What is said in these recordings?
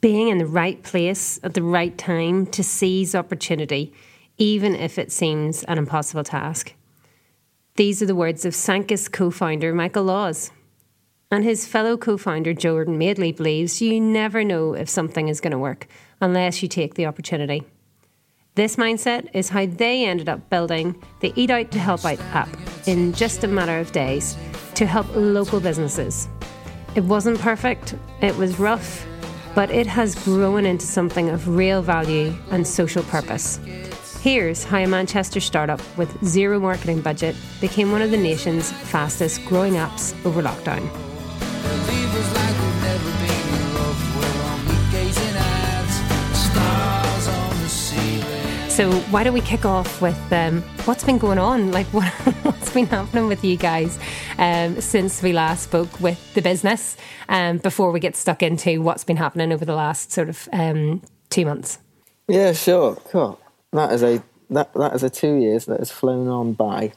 being in the right place at the right time to seize opportunity, even if it seems an impossible task. These are the words of Sankis co founder Michael Laws. And his fellow co founder Jordan Madeley believes you never know if something is going to work unless you take the opportunity. This mindset is how they ended up building the Eat Out to Help Out app in just a matter of days to help local businesses. It wasn't perfect, it was rough, but it has grown into something of real value and social purpose. Here's how a Manchester startup with zero marketing budget became one of the nation's fastest growing apps over lockdown. So why don't we kick off with um, what's been going on? Like what, what's been happening with you guys um, since we last spoke with the business? Um, before we get stuck into what's been happening over the last sort of um, two months. Yeah, sure, cool. That is a that that is a two years that has flown on by.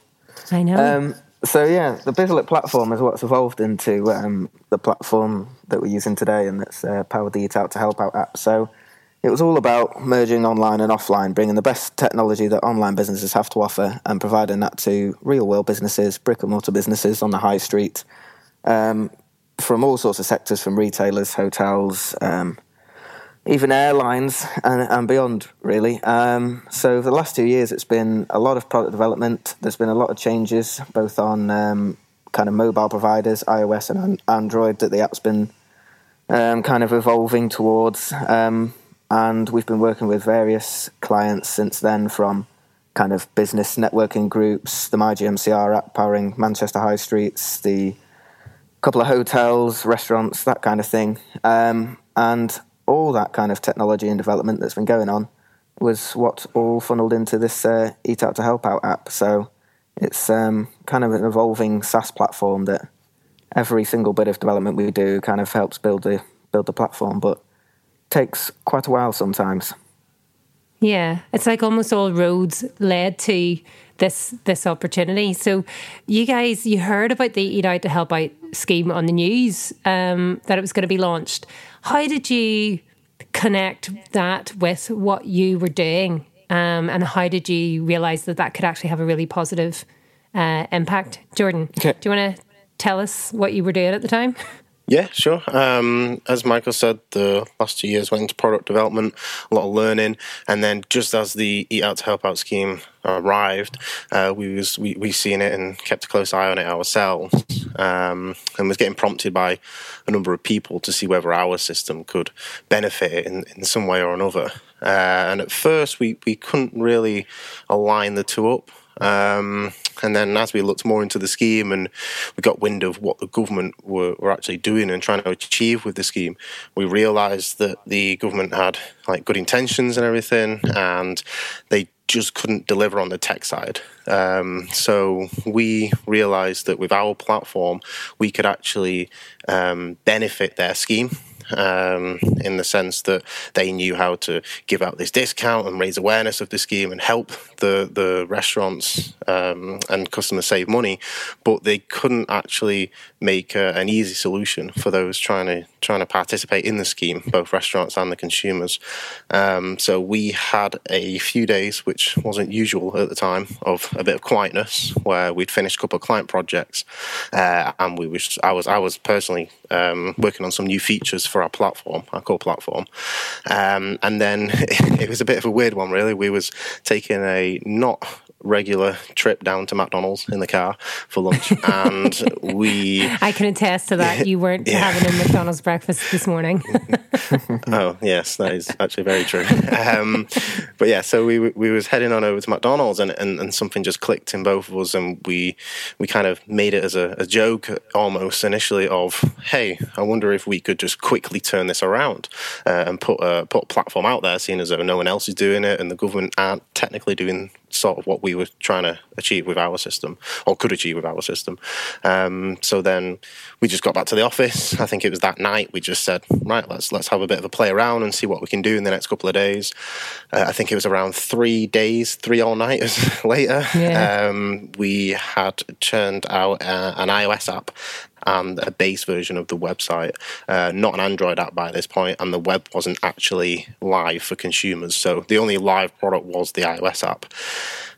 I know. Um, so yeah, the Bizlit platform is what's evolved into um, the platform that we're using today, and that's uh, powered the Eat Out to Help Out app. So it was all about merging online and offline, bringing the best technology that online businesses have to offer and providing that to real world businesses, brick and mortar businesses on the high street, um, from all sorts of sectors, from retailers, hotels, um, even airlines, and, and beyond, really. Um, so, the last two years, it's been a lot of product development. There's been a lot of changes, both on um, kind of mobile providers, iOS and Android, that the app's been um, kind of evolving towards. And we've been working with various clients since then from kind of business networking groups, the MyGMCR app powering Manchester High Streets, the couple of hotels, restaurants, that kind of thing. Um, and all that kind of technology and development that's been going on was what all funneled into this uh, Eat Out to Help Out app. So it's um, kind of an evolving SaaS platform that every single bit of development we do kind of helps build the build the platform. But takes quite a while sometimes. Yeah, it's like almost all roads led to this this opportunity. So, you guys, you heard about the Eat Out to Help Out scheme on the news um, that it was going to be launched. How did you connect that with what you were doing, um, and how did you realize that that could actually have a really positive uh, impact? Jordan, okay. do you want to tell us what you were doing at the time? Yeah, sure. Um, as Michael said, the last two years went into product development, a lot of learning, and then just as the Eat Out to Help Out scheme arrived, uh, we was we, we seen it and kept a close eye on it ourselves, um, and was getting prompted by a number of people to see whether our system could benefit it in, in some way or another. Uh, and at first, we we couldn't really align the two up. Um, and then as we looked more into the scheme and we got wind of what the government were, were actually doing and trying to achieve with the scheme, we realised that the government had like good intentions and everything, and they just couldn't deliver on the tech side. Um, so we realised that with our platform, we could actually um, benefit their scheme um, in the sense that they knew how to give out this discount and raise awareness of the scheme and help the the restaurants um, and customers save money, but they couldn't actually make a, an easy solution for those trying to trying to participate in the scheme, both restaurants and the consumers. Um, so we had a few days, which wasn't usual at the time, of a bit of quietness where we'd finished a couple of client projects, uh, and we was I was I was personally um, working on some new features for our platform, our core platform. Um, and then it was a bit of a weird one, really. We was taking a not regular trip down to McDonald's in the car for lunch, and we. I can attest to that. You weren't yeah. having a McDonald's breakfast this morning. oh yes, that is actually very true. Um, but yeah, so we we was heading on over to McDonald's, and, and, and something just clicked in both of us, and we we kind of made it as a, a joke almost initially of, hey, I wonder if we could just quickly turn this around uh, and put a put a platform out there, seeing as though no one else is doing it, and the government aren't technically doing sort of what we were trying to achieve with our system or could achieve with our system. Um, so then we just got back to the office. I think it was that night we just said, right, let's let's have a bit of a play around and see what we can do in the next couple of days. Uh, I think it was around three days, three all nighters later. Yeah. Um, we had turned out uh, an iOS app and a base version of the website, uh, not an Android app by this point, and the web wasn't actually live for consumers. So the only live product was the iOS app.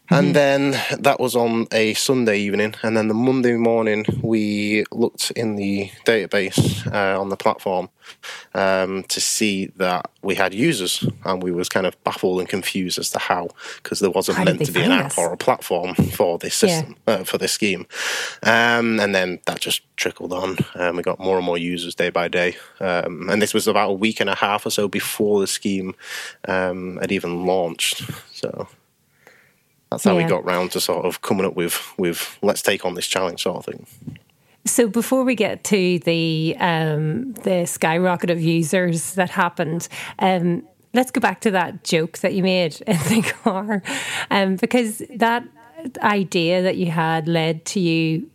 And then that was on a Sunday evening. And then the Monday morning, we looked in the database uh, on the platform um, to see that we had users. And we was kind of baffled and confused as to how, because there wasn't How meant to be an app us? or a platform for this Yeah. system, uh, for this scheme. Um, and then that just trickled on. Um, we got more and more users day by day. Um, and this was about a week and a half or so before the scheme um, had even launched. So that's how Yeah. we got round to sort of coming up with with let's take on this challenge sort of thing. So before we get to the um, the skyrocket of users that happened, um, let's go back to that joke that you made in the car, um, because that idea that you had led to you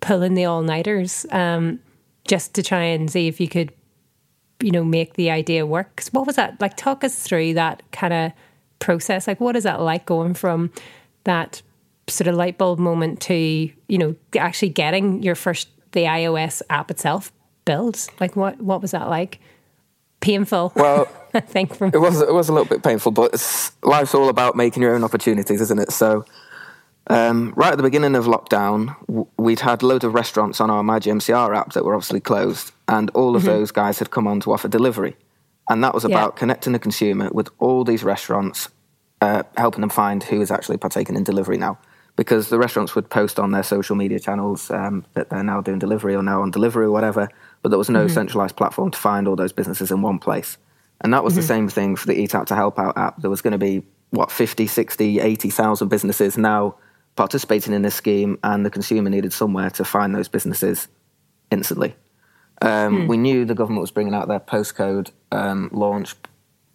pulling the all nighters um, just to try and see if you could, you know, make the idea work. what was that like? Talk us through that kind of process. Like, what is that like going from that sort of light bulb moment to you know actually getting your first the iOS app itself built? Like, what what was that like? Painful. Well, I think from it was it was a little bit painful, but it's, life's all about making your own opportunities, isn't it? So, um, right at the beginning of lockdown, w- we'd had loads of restaurants on our MyGMCR app that were obviously closed, and all of those guys had come on to offer delivery, and that was Yeah. about connecting the consumer with all these restaurants, uh, helping them find who is actually partaking in delivery now. Because the restaurants would post on their social media channels um, that they're now doing delivery or now on delivery or whatever, but there was no centralized platform to find all those businesses in one place. And that was the same thing for the Eat Out to Help Out app. There was going to be, what, 50, 60, 80,000 businesses now participating in this scheme, and the consumer needed somewhere to find those businesses instantly. Um, We knew the government was bringing out their postcode um, launch,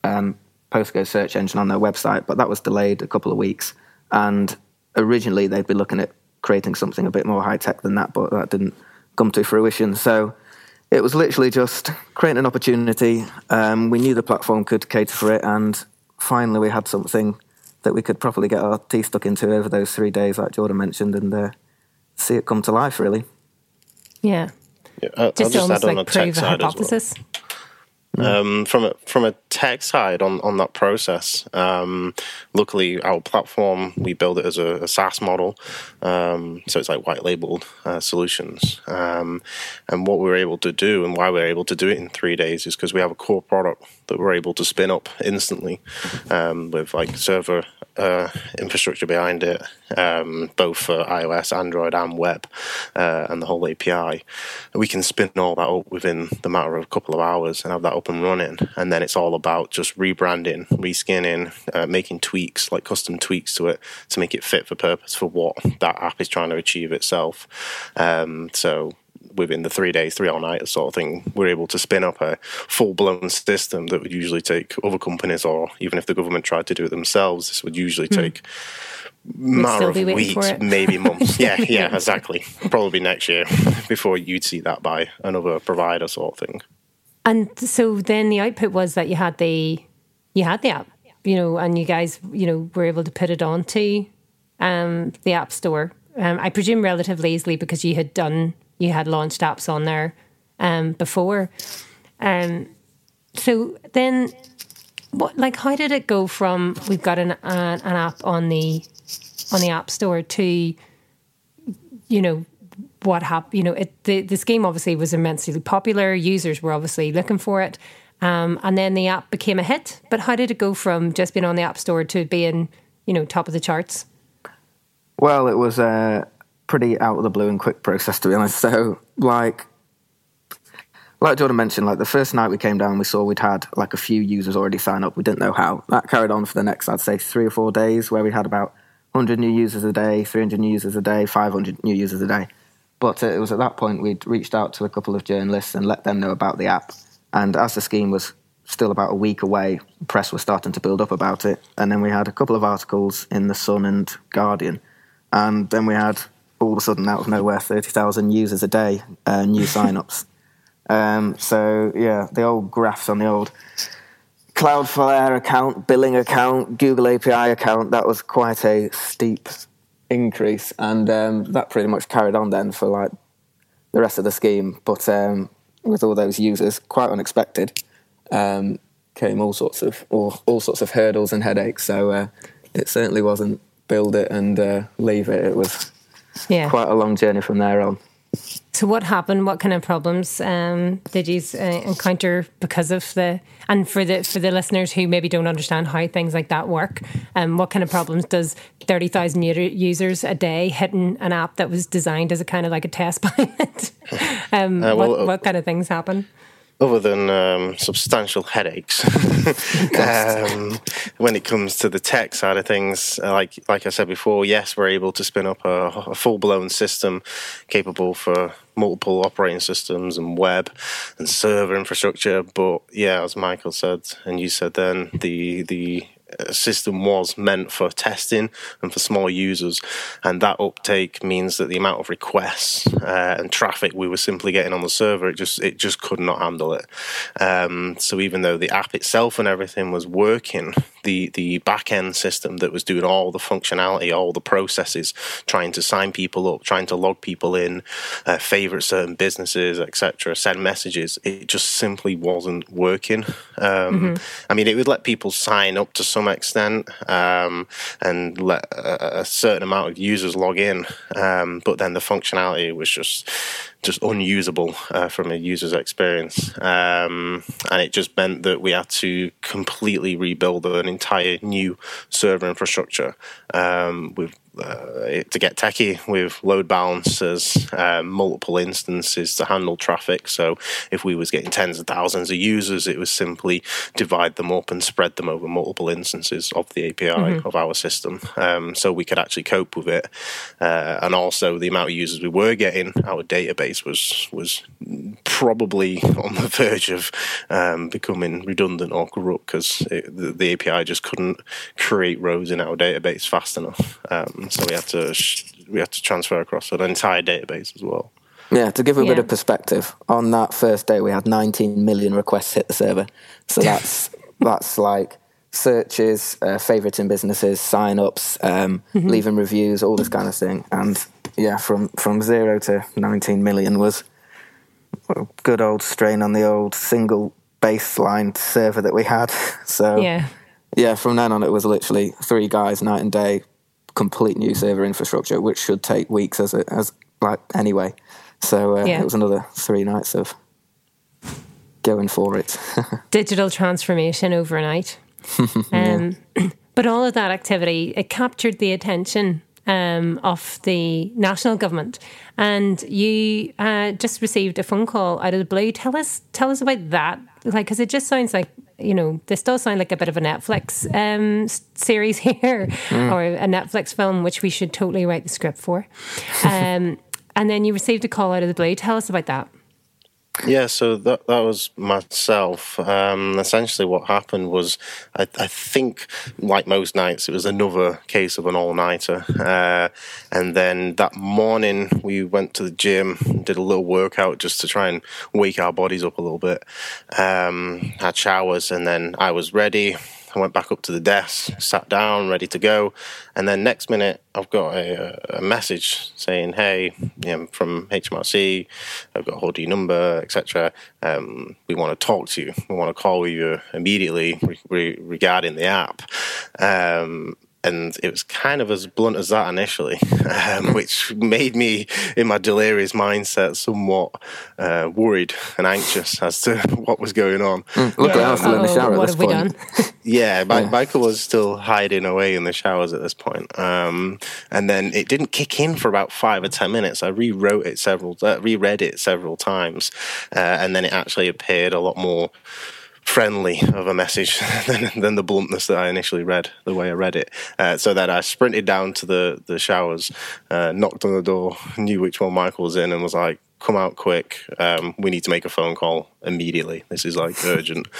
um, postcode search engine on their website, but that was delayed a couple of weeks. And originally they'd be looking at creating something a bit more high tech than that, but that didn't come to fruition. So it was literally just creating an opportunity. Um, we knew the platform could cater for it, and finally we had something that we could properly get our teeth stuck into over those three days, like Jordan mentioned, and uh, see it come to life, really. Yeah, I'll, just just almost like prove a as well. hypothesis. Um, from a from a tech side on, on that process, um, luckily our platform we build it as a, a SaaS model, um, so it's like white labeled uh, solutions. Um, and what we're able to do and why we we're able to do it in three days is because we have a core product that we're able to spin up instantly um, with like server uh, infrastructure behind it, um, both for iOS, Android, and web, uh, and the whole API. We can spin all that up within the matter of a couple of hours and have that up and running. And then it's all about just rebranding, reskinning, uh, making tweaks, like custom tweaks to it to make it fit for purpose for what that app is trying to achieve itself. Um, so within the three days, three all night sort of thing, we're able to spin up a full blown system that would usually take other companies, or even if the government tried to do it themselves, this would usually take matter of be waiting for weeks, maybe months. yeah, yeah, exactly. Probably next year before you'd see that by another provider, sort of thing. And so then the output was that you had the you had the app, you know, and you guys, you know, were able to put it onto um, the app store. Um, I presume relatively easily because you had done you had launched apps on there um, before. Um, so then, what like how did it go from we've got an an app on the on the app store to you know what happened. You know, it, the the scheme obviously was immensely popular. Users were obviously looking for it, um, and then the app became a hit. But how did it go from just being on the app store to being, you know, top of the charts? Well, it was a pretty out of the blue and quick process, to be honest. So, like, like Jordan mentioned, like the first night we came down, we saw we'd had like a few users already sign up. We didn't know how. That carried on for the next, I'd say, three or four days, where we had about 100 new users a day, 300 new users a day, 500 new users a day. But uh, it was at that point we'd reached out to a couple of journalists and let them know about the app. And as the scheme was still about a week away, press was starting to build up about it. And then we had a couple of articles in The Sun and Guardian. And then we had, all of a sudden, out of nowhere, 30,000 users a day, uh, new sign-ups. Um, so, yeah, the old graphs on the old Cloudflare account, billing account, Google API account, that was quite a steep increase. And um, that pretty much carried on then for like the rest of the scheme. But um, with all those users, quite unexpected, um, came all sorts of all, all sorts of hurdles and headaches. So uh, it certainly wasn't build it and uh, leave it. It was Yeah. quite a long journey from there on. So what happened? What kind of problems um, did you uh, encounter because of the? And for the for the listeners who maybe don't understand how things like that work, um, what kind of problems does thirty thousand users a day hitting an app that was designed as a kind of like a test pilot? um, Uh, well, what, what kind of things happen? Other than um, substantial headaches, um, when it comes to the tech side of things, uh, like like I said before, yes, we're able to spin up a, a full blown system capable for multiple operating systems and web and server infrastructure. But yeah, as Michael said and you said, then the the system was meant for testing and for small users, and that uptake means that the amount of requests uh, and traffic we were simply getting on the server, it just it just could not handle it. Um, so even though the app itself and everything was working, the the back end system that was doing all the functionality, all the processes, trying to sign people up, trying to log people in, uh, favorite certain businesses, etc., send messages, it just simply wasn't working. Um, I mean, it would let people sign up to some extent um, and let a, a certain amount of users log in, um, but then the functionality was just just unusable uh, from a user's experience, um, and it just meant that we had to completely rebuild an entire new server infrastructure um, with uh, to get techie with load balancers, um, multiple instances to handle traffic. So if we was getting tens of thousands of users, it was simply divide them up and spread them over multiple instances of the API of our system, um, so we could actually cope with it. Uh, and also the amount of users we were getting, our database was was probably on the verge of um, becoming redundant or corrupt because the, the API just couldn't create rows in our database fast enough. Um, so we had to sh- we had to transfer across an entire database as well. Yeah, to give a bit of perspective, on that first day we had 19 million requests hit the server. So that's that's like searches, uh, favoriting businesses, sign-ups, um, leaving reviews, all this kind of thing. And yeah, from from zero to 19 million was a good old strain on the old single baseline server that we had. So Yeah. yeah, from then on, it was literally three guys, night and day, complete new server infrastructure, which should take weeks as a, as like anyway. So uh, Yeah. it was another three nights of going for it. digital transformation overnight. um, but all of that activity it captured the attention um, of the national government, and you uh, just received a phone call out of the blue. Tell us, tell us about that, like because it just sounds like you know this does sound like a bit of a Netflix um, series here, or a Netflix film, which we should totally write the script for. Um, and then you received a call out of the blue. Tell us about that. Yeah, so that that was myself. Um, essentially, what happened was, I, I think, like most nights, it was another case of an all-nighter. Uh, and then that morning, we went to the gym, did a little workout just to try and wake our bodies up a little bit. Um, had showers, and then I was ready. I went back up to the desk, sat down, ready to go, and then next minute I've got a, a message saying, "Hey, from HMRC, I've got hold of your number, etc. Um, we want to talk to you. We want to call you immediately re- re- regarding the app." Um, and it was kind of as blunt as that initially, um, which made me, in my delirious mindset, somewhat uh, worried and anxious as to what was going on. Luckily, I was still in the Uh-oh, shower at what this have we point. done? Yeah, Michael was still hiding away in the showers at this point. Um, and then it didn't kick in for about five or ten minutes. I rewrote it several, uh, reread it several times, uh, and then it actually appeared a lot more friendly of a message than, than the bluntness that I initially read, the way I read it. Uh, so that I sprinted down to the, the showers, uh, knocked on the door, knew which one Michael was in, and was like, come out quick. Um, we need to make a phone call immediately. This is like urgent.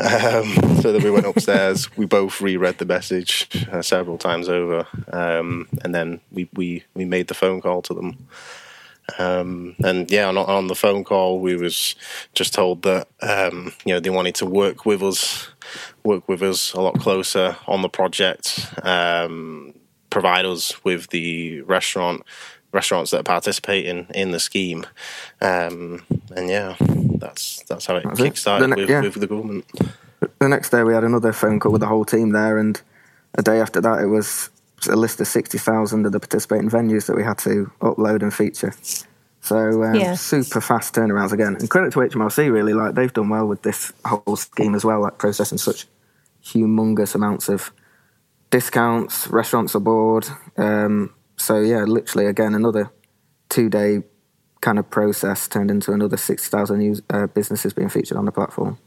Um, so then we went upstairs. we both reread the message uh, several times over, um, and then we, we we made the phone call to them. Um, and yeah, on, on the phone call, we was just told that um, you know they wanted to work with us, work with us a lot closer on the project, um, provide us with the restaurant restaurants that are participating in the scheme. Um, and yeah, that's that's how it That's it. kickstarted The ne- with, yeah. with the government. The next day we had another phone call with the whole team there, and a day after that it was a list of sixty thousand of the participating venues that we had to upload and feature. So um, Yeah. super fast turnarounds again, and credit to HMRC really, like they've done well with this whole scheme as well, like processing such humongous amounts of discounts, restaurants aboard. Um, so yeah, literally again another two day kind of process turned into another sixty thousand uh, businesses being featured on the platform.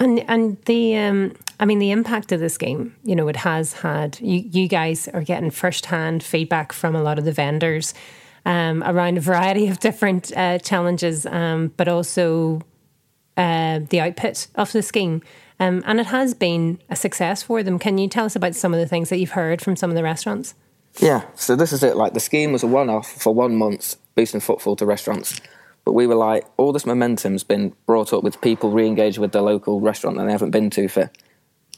And and the um, I mean the impact of this game, you know, it has had you you guys are getting first hand feedback from a lot of the vendors um, around a variety of different uh, challenges, um, but also uh, the output of the scheme. Um, and it has been a success for them. Can you tell us about some of the things that you've heard from some of the restaurants? Yeah, so this is it. Like the scheme was a one off for one month, boosting footfall to restaurants. But we were like, all this momentum's been brought up with people re engaging with the local restaurant that they haven't been to for,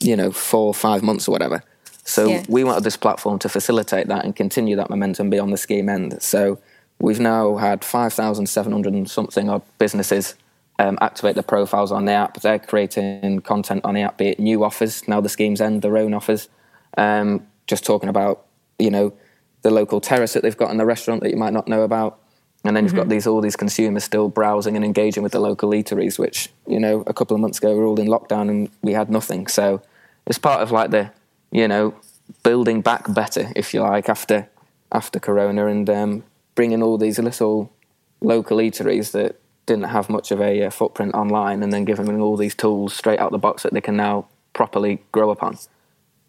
you know, four or five months or whatever. So Yeah. we wanted this platform to facilitate that and continue that momentum beyond the scheme end. So we've now had 5,700 and something odd businesses um, activate their profiles on the app. They're creating content on the app, be it new offers, now the schemes end, their own offers. Um, just talking about, you know, the local terrace that they've got in the restaurant that you might not know about. And then you've got these all these consumers still browsing and engaging with the local eateries, which you know a couple of months ago we were all in lockdown and we had nothing. So it's part of like the you know building back better, if you like, after after Corona and um, bringing all these little local eateries that didn't have much of a uh, footprint online, and then giving them all these tools straight out the box that they can now properly grow upon.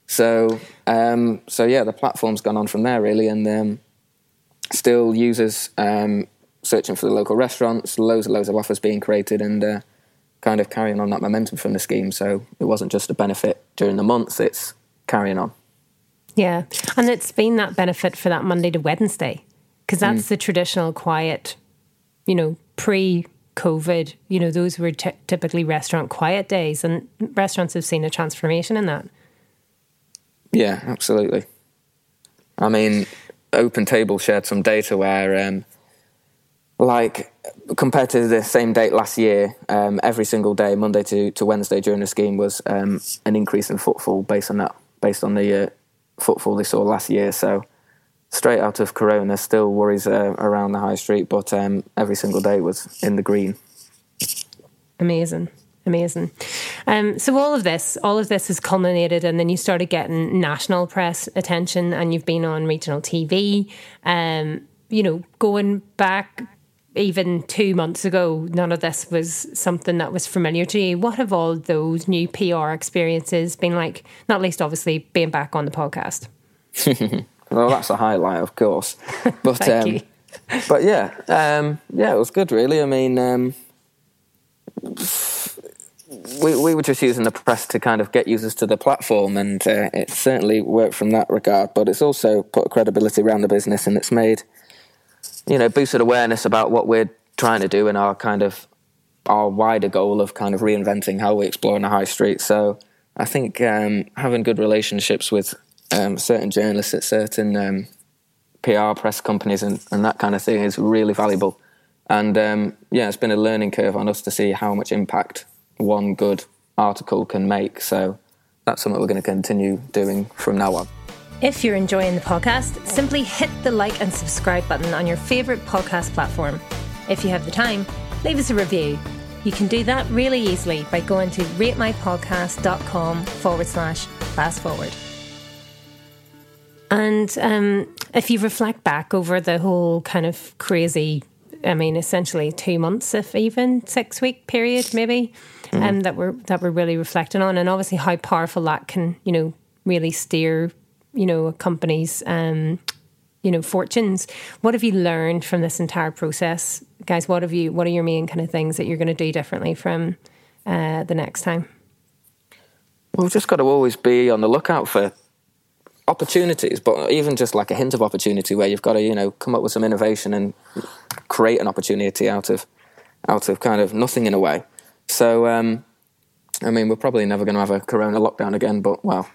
So um, so yeah, the platform's gone on from there really, and um, still users um, searching for the local restaurants, loads and loads of offers being created, and uh, kind of carrying on that momentum from the scheme. So it wasn't just a benefit during the month; it's carrying on. Yeah, and it's been that benefit for that Monday to Wednesday because that's the traditional quiet, you know, pre COVID, you know, those were ty typically restaurant quiet days, and restaurants have seen a transformation in that. Yeah, absolutely. I mean, Open Table shared some data where, um, like, compared to the same date last year, um, every single day, Monday to, to Wednesday during the scheme, was um, an increase in footfall based on that, based on the uh, footfall they saw last year. So, straight out of Corona, still worries uh, around the high street, but um, every single day was in the green. Amazing. Amazing. Um, so all of this, all of this has culminated, and then you started getting national press attention, and you've been on regional TV. Um, you know, going back even two months ago, none of this was something that was familiar to you. What have all those new PR experiences been like? Not least, obviously, being back on the podcast. Well, that's a highlight, of course. But Thank um, you. but yeah, um, yeah, it was good. Really, I mean, um, we we were just using the press to kind of get users to the platform, and uh, it certainly worked from that regard. But it's also put credibility around the business, and it's made you know boosted awareness about what we're trying to do and our kind of our wider goal of kind of reinventing how we explore in the high street. So I think um, having good relationships with um, certain journalists at certain um, PR press companies and, and that kind of thing is really valuable. And um, yeah, it's been a learning curve on us to see how much impact one good article can make. So that's something we're going to continue doing from now on. If you're enjoying the podcast, simply hit the like and subscribe button on your favourite podcast platform. If you have the time, leave us a review. You can do that really easily by going to ratemypodcast.com forward slash fast forward. And um, if you reflect back over the whole kind of crazy, I mean, essentially two months, if even six week period, maybe, um, that we're that we're really reflecting on, and obviously how powerful that can, you know, really steer, you know, a company's, um, you know, fortunes. What have you learned from this entire process, guys? What have you? What are your main kind of things that you're going to do differently from uh, the next time? Well, we've just got to always be on the lookout for opportunities, but even just like a hint of opportunity where you've got to, you know, come up with some innovation and create an opportunity out of out of kind of nothing in a way. So, um, I mean, we're probably never going to have a Corona lockdown again, but well,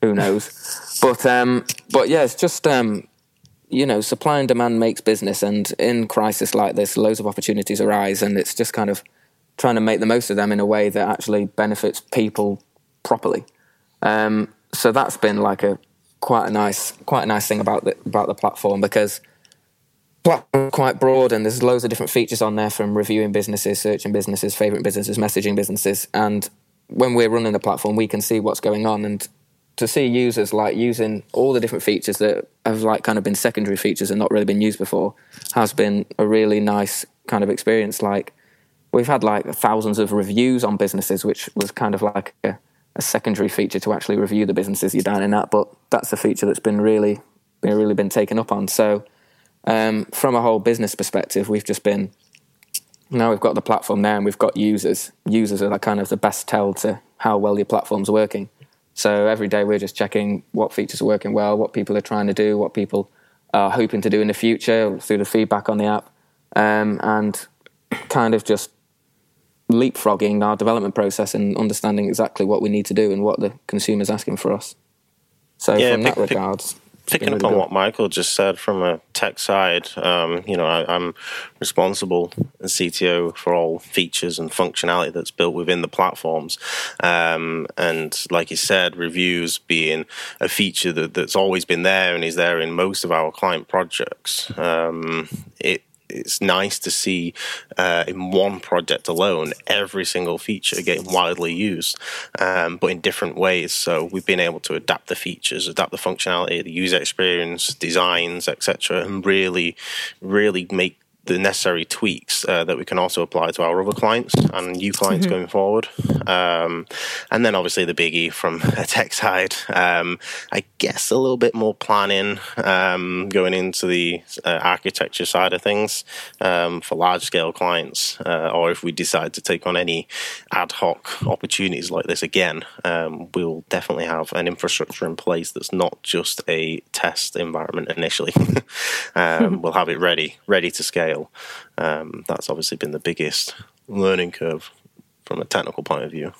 who knows? but um, but yeah, it's just um, you know, supply and demand makes business, and in crisis like this, loads of opportunities arise, and it's just kind of trying to make the most of them in a way that actually benefits people properly. Um, so that's been like a quite a nice quite a nice thing about the about the platform because quite broad and there's loads of different features on there from reviewing businesses, searching businesses, favorite businesses, messaging businesses, and when we're running the platform, we can see what's going on and to see users like using all the different features that have like kind of been secondary features and not really been used before has been a really nice kind of experience. Like we've had like thousands of reviews on businesses, which was kind of like a, a secondary feature to actually review the businesses you're dining at. But that's a feature that's been really, been really been taken up on. So um, from a whole business perspective, we've just been now we've got the platform there and we've got users. Users are like kind of the best tell to how well your platform's working. So every day we're just checking what features are working well, what people are trying to do, what people are hoping to do in the future through the feedback on the app, um, and kind of just leapfrogging our development process and understanding exactly what we need to do and what the consumer's asking for us. So yeah, from pick, that regards, picking up on what Michael just said from a tech side, um, you know, I, am responsible as CTO for all features and functionality that's built within the platforms. Um, and like you said, reviews being a feature that, that's always been there and is there in most of our client projects. Um, it it's nice to see uh, in one project alone every single feature getting widely used, um, but in different ways. So we've been able to adapt the features, adapt the functionality, the user experience, designs, etc., and really, really make the necessary tweaks uh, that we can also apply to our other clients and new clients mm-hmm. going forward. Um, and then obviously the biggie from a tech side, um, I guess a little bit more planning um, going into the uh, architecture side of things um, for large scale clients, uh, or if we decide to take on any ad hoc opportunities like this again, um, we'll definitely have an infrastructure in place that's not just a test environment initially. Um, we'll have it ready, ready to scale scale. Um, that's obviously been the biggest learning curve from a technical point of view.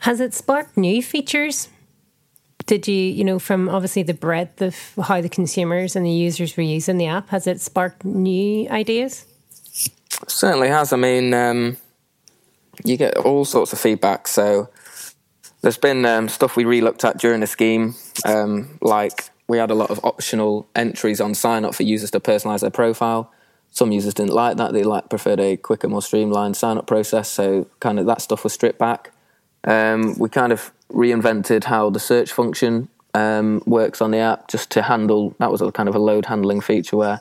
Has it sparked new features? Did you, you know, from obviously the breadth of how the consumers and the users were using the app, has it sparked new ideas? Certainly has. I mean, um, you get all sorts of feedback. So there's been um, stuff we re-looked at during the scheme, um, like we had a lot of optional entries on sign up for users to personalize their profile. Some users didn't like that; they like preferred a quicker, more streamlined sign up process. So, kind of that stuff was stripped back. Um, we kind of reinvented how the search function um, works on the app, just to handle. That was a kind of a load handling feature where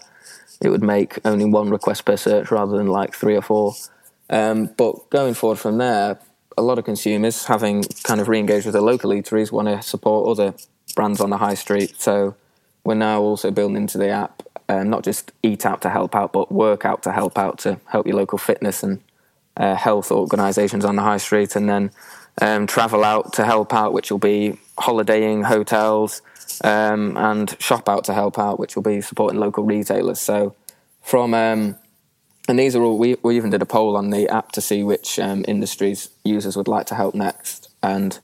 it would make only one request per search rather than like three or four. Um, but going forward from there, a lot of consumers, having kind of re-engaged with their local eateries, want to support other brands on the high street. So we're now also building into the app uh, not just eat out to help out, but work out to help out to help your local fitness and uh, health organisations on the high street, and then um, travel out to help out, which will be holidaying hotels, um, and shop out to help out, which will be supporting local retailers. So from um, and these are all we, we even did a poll on the app to see which um, industries users would like to help next, and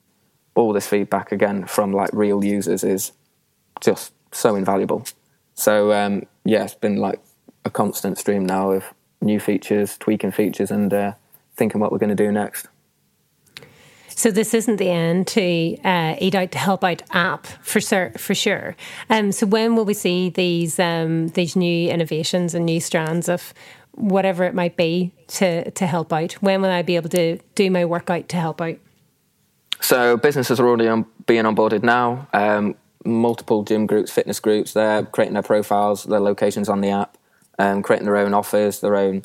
all this feedback again from like real users is just so invaluable. So um, yeah, it's been like a constant stream now of new features, tweaking features, and uh, thinking what we're going to do next. So this isn't the end to uh, Eat Out to Help Out app for sure. For sure. Um, so when will we see these um, these new innovations and new strands of whatever it might be to to help out? When will I be able to do my workout to help out? So businesses are already on, being onboarded now. Um, multiple gym groups, fitness groups. They're creating their profiles, their locations on the app, um, creating their own offers, their own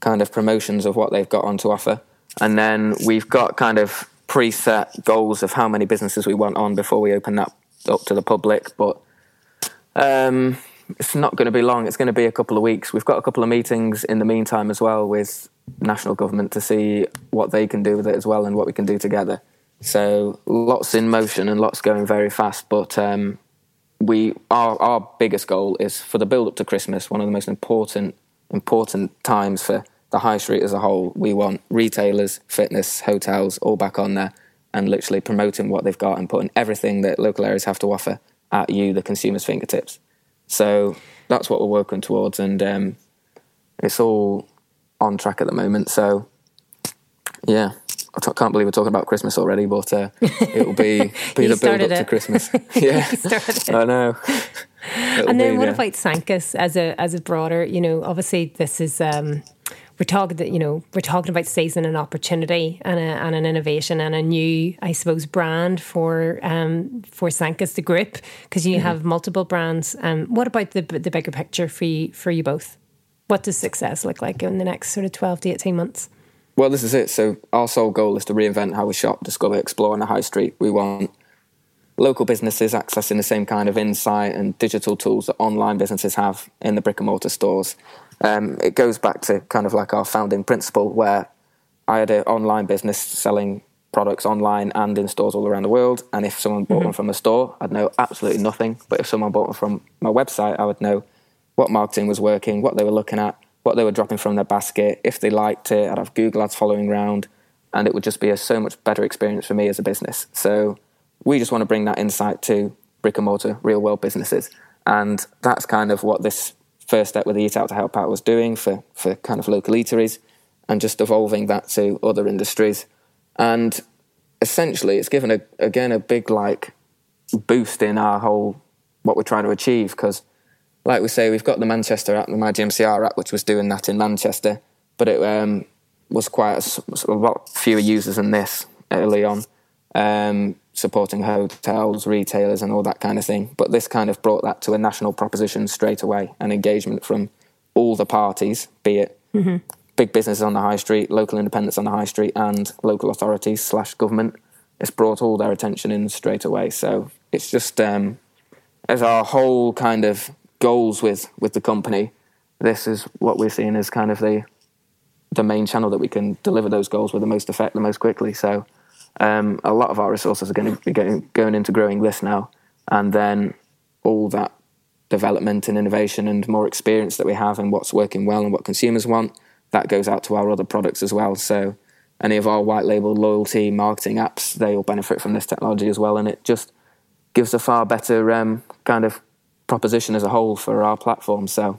kind of promotions of what they've got on to offer. And then we've got kind of preset goals of how many businesses we want on before we open that up to the public. But um, it's not going to be long. It's going to be a couple of weeks. We've got a couple of meetings in the meantime as well with national government to see what they can do with it as well and what we can do together. So lots in motion and lots going very fast. But um, we our our biggest goal is for the build up to Christmas. One of the most important important times for the high street as a whole. We want retailers, fitness, hotels all back on there and literally promoting what they've got and putting everything that local areas have to offer at you, the consumer's fingertips. So that's what we're working towards, and um, it's all on track at the moment. So yeah, I can't believe we're talking about Christmas already, but uh, it will be be the build up it. to Christmas. yeah, I know. It'll and then what about Sankas as a as a broader? You know, obviously this is. Um, we're talking that you know we're talking about season and opportunity and, a, and an innovation and a new I suppose brand for um, for Sankas the group because you mm-hmm. have multiple brands. Um, what about the the bigger picture for you for you both? What does success look like in the next sort of twelve to eighteen months? Well, this is it. So our sole goal is to reinvent how we shop, discover, explore on the high street. We want local businesses accessing the same kind of insight and digital tools that online businesses have in the brick and mortar stores. Um, it goes back to kind of like our founding principle, where I had an online business selling products online and in stores all around the world. And if someone bought mm-hmm. one from a store, I'd know absolutely nothing. But if someone bought one from my website, I would know what marketing was working, what they were looking at, what they were dropping from their basket. If they liked it, I'd have Google ads following around, and it would just be a so much better experience for me as a business. So we just want to bring that insight to brick and mortar, real world businesses, and that's kind of what this first step with Eat Out to Help Out was doing for for kind of local eateries, and just evolving that to other industries, and essentially it's given a again a big like boost in our whole what we're trying to achieve because like we say, we've got the Manchester app, the MyGMCR app, which was doing that in Manchester, but it um, was quite a, a, lot fewer users than this early on, um, supporting hotels, retailers, and all that kind of thing. But this kind of brought that to a national proposition straight away, and engagement from all the parties, be it mm-hmm. big businesses on the high street, local independents on the high street, and local authorities slash government. It's brought all their attention in straight away. So it's just um, as our whole kind of goals with with the company, this is what we're seeing as kind of the the main channel that we can deliver those goals with the most effect, the most quickly. So um, a lot of our resources are going to be going, going into growing this now, and then all that development and innovation and more experience that we have and what's working well and what consumers want that goes out to our other products as well. So any of our white label loyalty marketing apps, they all benefit from this technology as well, and it just gives a far better um, kind of proposition as a whole for our platform. So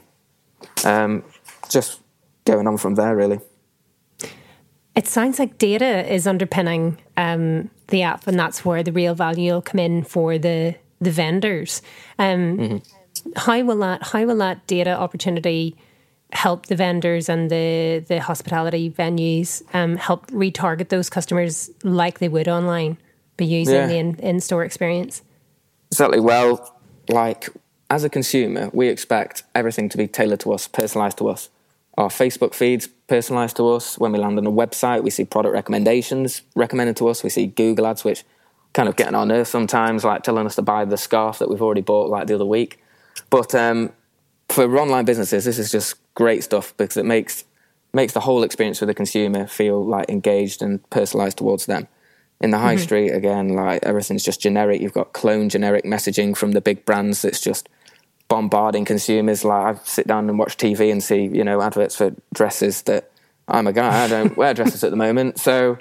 um, just going on from there, really. It sounds like data is underpinning um, the app, and that's where the real value will come in for the the vendors. Um, mm-hmm. How will that How will that data opportunity help the vendors and the the hospitality venues um, help retarget those customers like they would online, by using yeah. the in store experience? Exactly. Well, like as a consumer, we expect everything to be tailored to us, personalized to us. Our Facebook feeds personalized to us. When we land on a website, we see product recommendations recommended to us. We see Google ads, which kind of get on our nerves sometimes, like telling us to buy the scarf that we've already bought like the other week. But um, for online businesses, this is just great stuff because it makes makes the whole experience for the consumer feel like engaged and personalized towards them. In the high mm-hmm. street, again, like everything's just generic. You've got clone generic messaging from the big brands that's just bombarding consumers. Like I sit down and watch TV and see, you know, adverts for dresses that I'm a guy. I don't wear dresses at the moment. So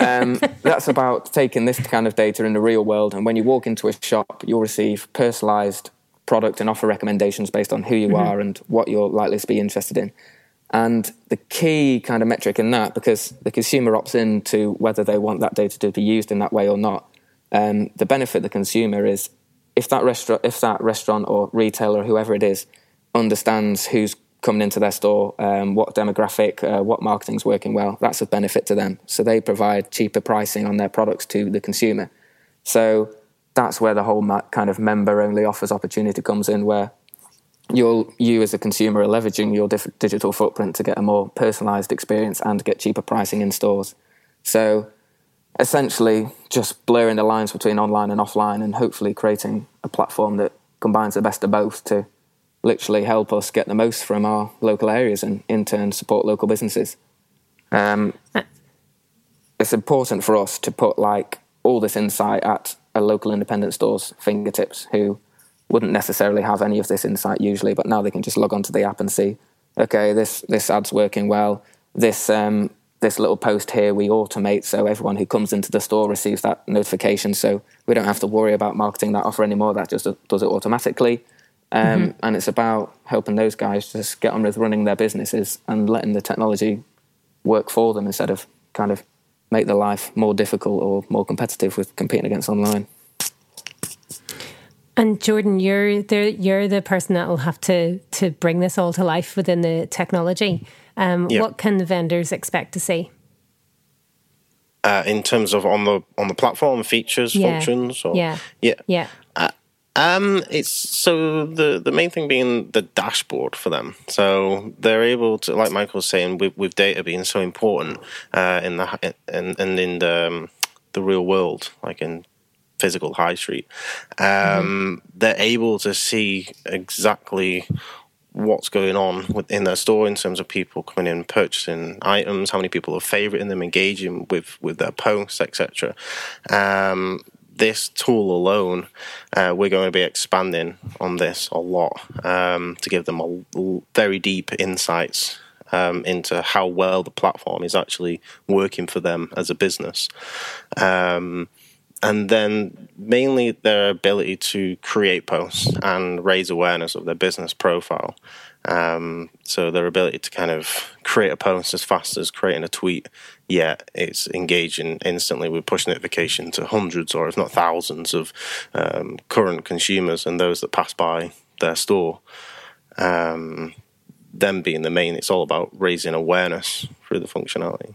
um, that's about taking this kind of data in the real world. And when you walk into a shop, you'll receive personalized product and offer recommendations based on who you mm-hmm. are and what you're likely to be interested in. And the key kind of metric in that, because the consumer opts in to whether they want that data to be used in that way or not, um, the benefit the consumer is if that restaurant, if that restaurant or retailer, whoever it is, understands who's coming into their store, um, what demographic, uh, what marketing's working well, that's a benefit to them. So they provide cheaper pricing on their products to the consumer. So that's where the whole kind of member-only offers opportunity comes in, where you'll you as a consumer are leveraging your digital footprint to get a more personalized experience and get cheaper pricing in stores. So essentially just blurring the lines between online and offline and hopefully creating a platform that combines the best of both to literally help us get the most from our local areas and in turn support local businesses. Um, it's important for us to put like all this insight at a local independent store's fingertips who wouldn't necessarily have any of this insight usually, but now they can just log onto the app and see, okay, this this ad's working well. This um, this little post here we automate so everyone who comes into the store receives that notification so we don't have to worry about marketing that offer anymore that just does it automatically Um, mm-hmm. And it's about helping those guys just get on with running their businesses and letting the technology work for them instead of kind of make their life more difficult or more competitive with competing against online. And Jordan, you're the you're the person that will have to to bring this all to life within the technology. Um. What can the vendors expect to see? Uh, in terms of on the on the platform features, yeah. functions, or, yeah, yeah, yeah. Uh, um, it's so the the main thing being the dashboard for them. So they're able to, like Michael was saying, with, with data being so important uh, in the and and in the um, the real world, like in physical high street, um, mm-hmm. they're able to see exactly what's going on within their store in terms of people coming in purchasing items how many people are favoriting them engaging with with their posts etc um, this tool alone uh, we're going to be expanding on this a lot um, to give them a very deep insights um, into how well the platform is actually working for them as a business. Um, and then mainly their ability to create posts and raise awareness of their business profile. Um, so their ability to kind of create a post as fast as creating a tweet, yet it's engaging instantly with push notification to hundreds or if not thousands of um, current consumers and those that pass by their store. Um, them being the main, it's all about raising awareness through the functionality.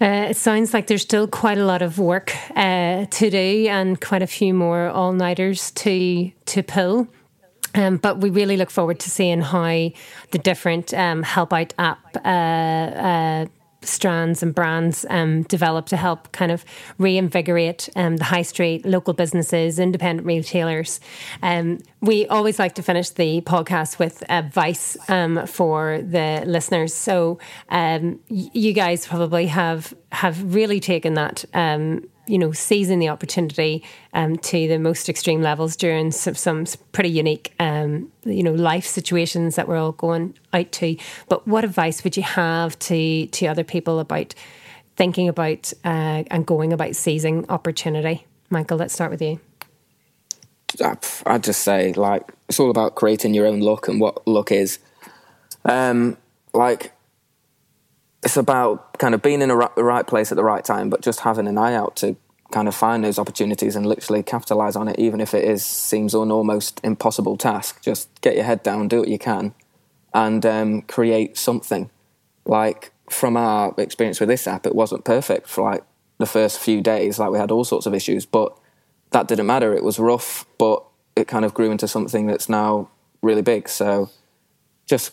Uh, it sounds like there's still quite a lot of work uh, to do and quite a few more all nighters to to pull. Um, but we really look forward to seeing how the different um, Help Out app uh, uh strands and brands um, develop to help kind of reinvigorate um, the high street, local businesses, independent retailers. Um, we always like to finish the podcast with advice um, for the listeners. So um, you guys probably have have really taken that um, you know, seizing the opportunity um, to the most extreme levels during some, some pretty unique, um, you know, life situations that we're all going out to. But what advice would you have to to other people about thinking about uh, and going about seizing opportunity? Michael, let's start with you. I'd just say, like, it's all about creating your own look and what look is. Um, like, it's about kind of being in a, the right place at the right time, but just having an eye out to kind of find those opportunities and literally capitalize on it, even if it is seems an almost impossible task. Just get your head down, do what you can, and um, create something. Like from our experience with this app, it wasn't perfect for like the first few days. Like we had all sorts of issues, but that didn't matter. It was rough, but it kind of grew into something that's now really big. So just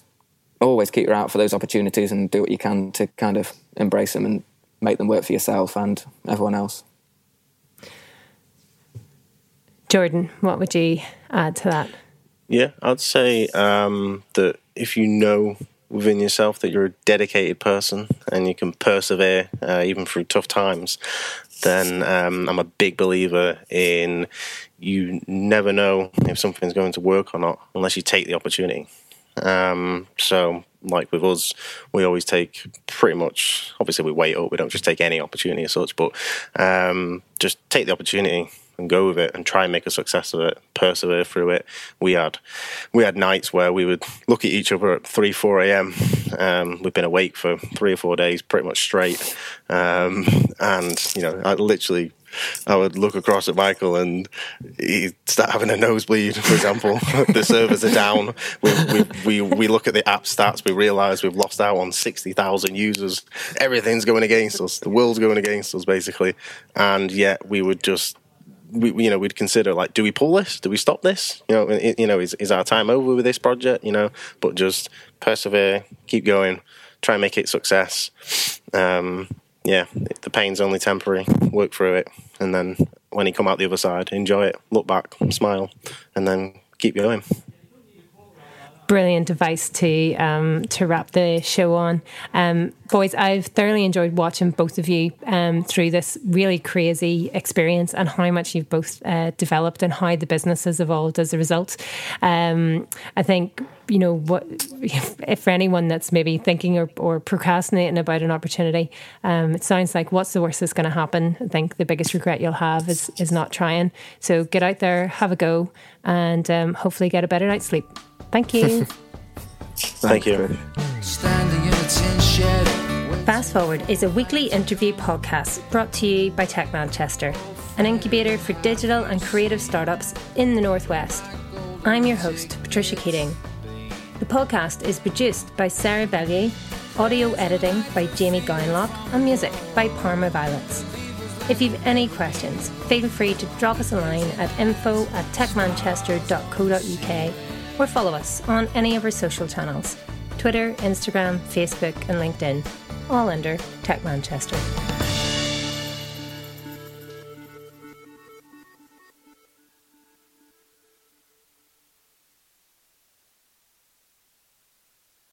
always keep your eye out for those opportunities and do what you can to kind of embrace them and make them work for yourself and everyone else. Jordan, what would you add to that? Yeah, I'd say um, that if you know within yourself that you're a dedicated person and you can persevere uh, even through tough times, then um, I'm a big believer in you never know if something's going to work or not unless you take the opportunity. Um, so, like with us, we always take pretty much. Obviously, we wait up. We don't just take any opportunity as such, but um, just take the opportunity and go with it and try and make a success of it, persevere through it. We had we had nights where we would look at each other at three, four a.m. Um, we've been awake for three or four days, pretty much straight, um, and you know, I literally I would look across at Michael and he'd start having a nosebleed, for example. the servers are down. We, we, we, we, look at the app stats. We realize we've lost out on 60,000 users. Everything's going against us. The world's going against us, basically. And yet we would just. We, you know, we'd consider like, do we pull this? Do we stop this? You know, it, you know, is, is our time over with this project? You know, but just persevere, keep going, try and make it success. Um, yeah, the pain's only temporary. Work through it, and then when you come out the other side, enjoy it, look back, smile, and then keep going. Brilliant advice to um, to wrap the show on. Um, boys, I've thoroughly enjoyed watching both of you um, through this really crazy experience and how much you've both uh, developed and how the business has evolved as a result. Um, I think you know what if, if, for anyone that's maybe thinking or, or procrastinating about an opportunity um, it sounds like what's the worst that's going to happen i think the biggest regret you'll have is is not trying so get out there have a go and um, hopefully get a better night's sleep thank you thank you Fast Forward is a weekly interview podcast brought to you by Tech Manchester, an incubator for digital and creative startups in the Northwest. I'm your host, Patricia Keating. The podcast is produced by Sarah Bellier, audio editing by Jamie Gowanlock, and music by Parma Violets. If you've any questions, feel free to drop us a line at info at techmanchester.co.uk or follow us on any of our social channels Twitter, Instagram, Facebook, and LinkedIn all under Tech Manchester.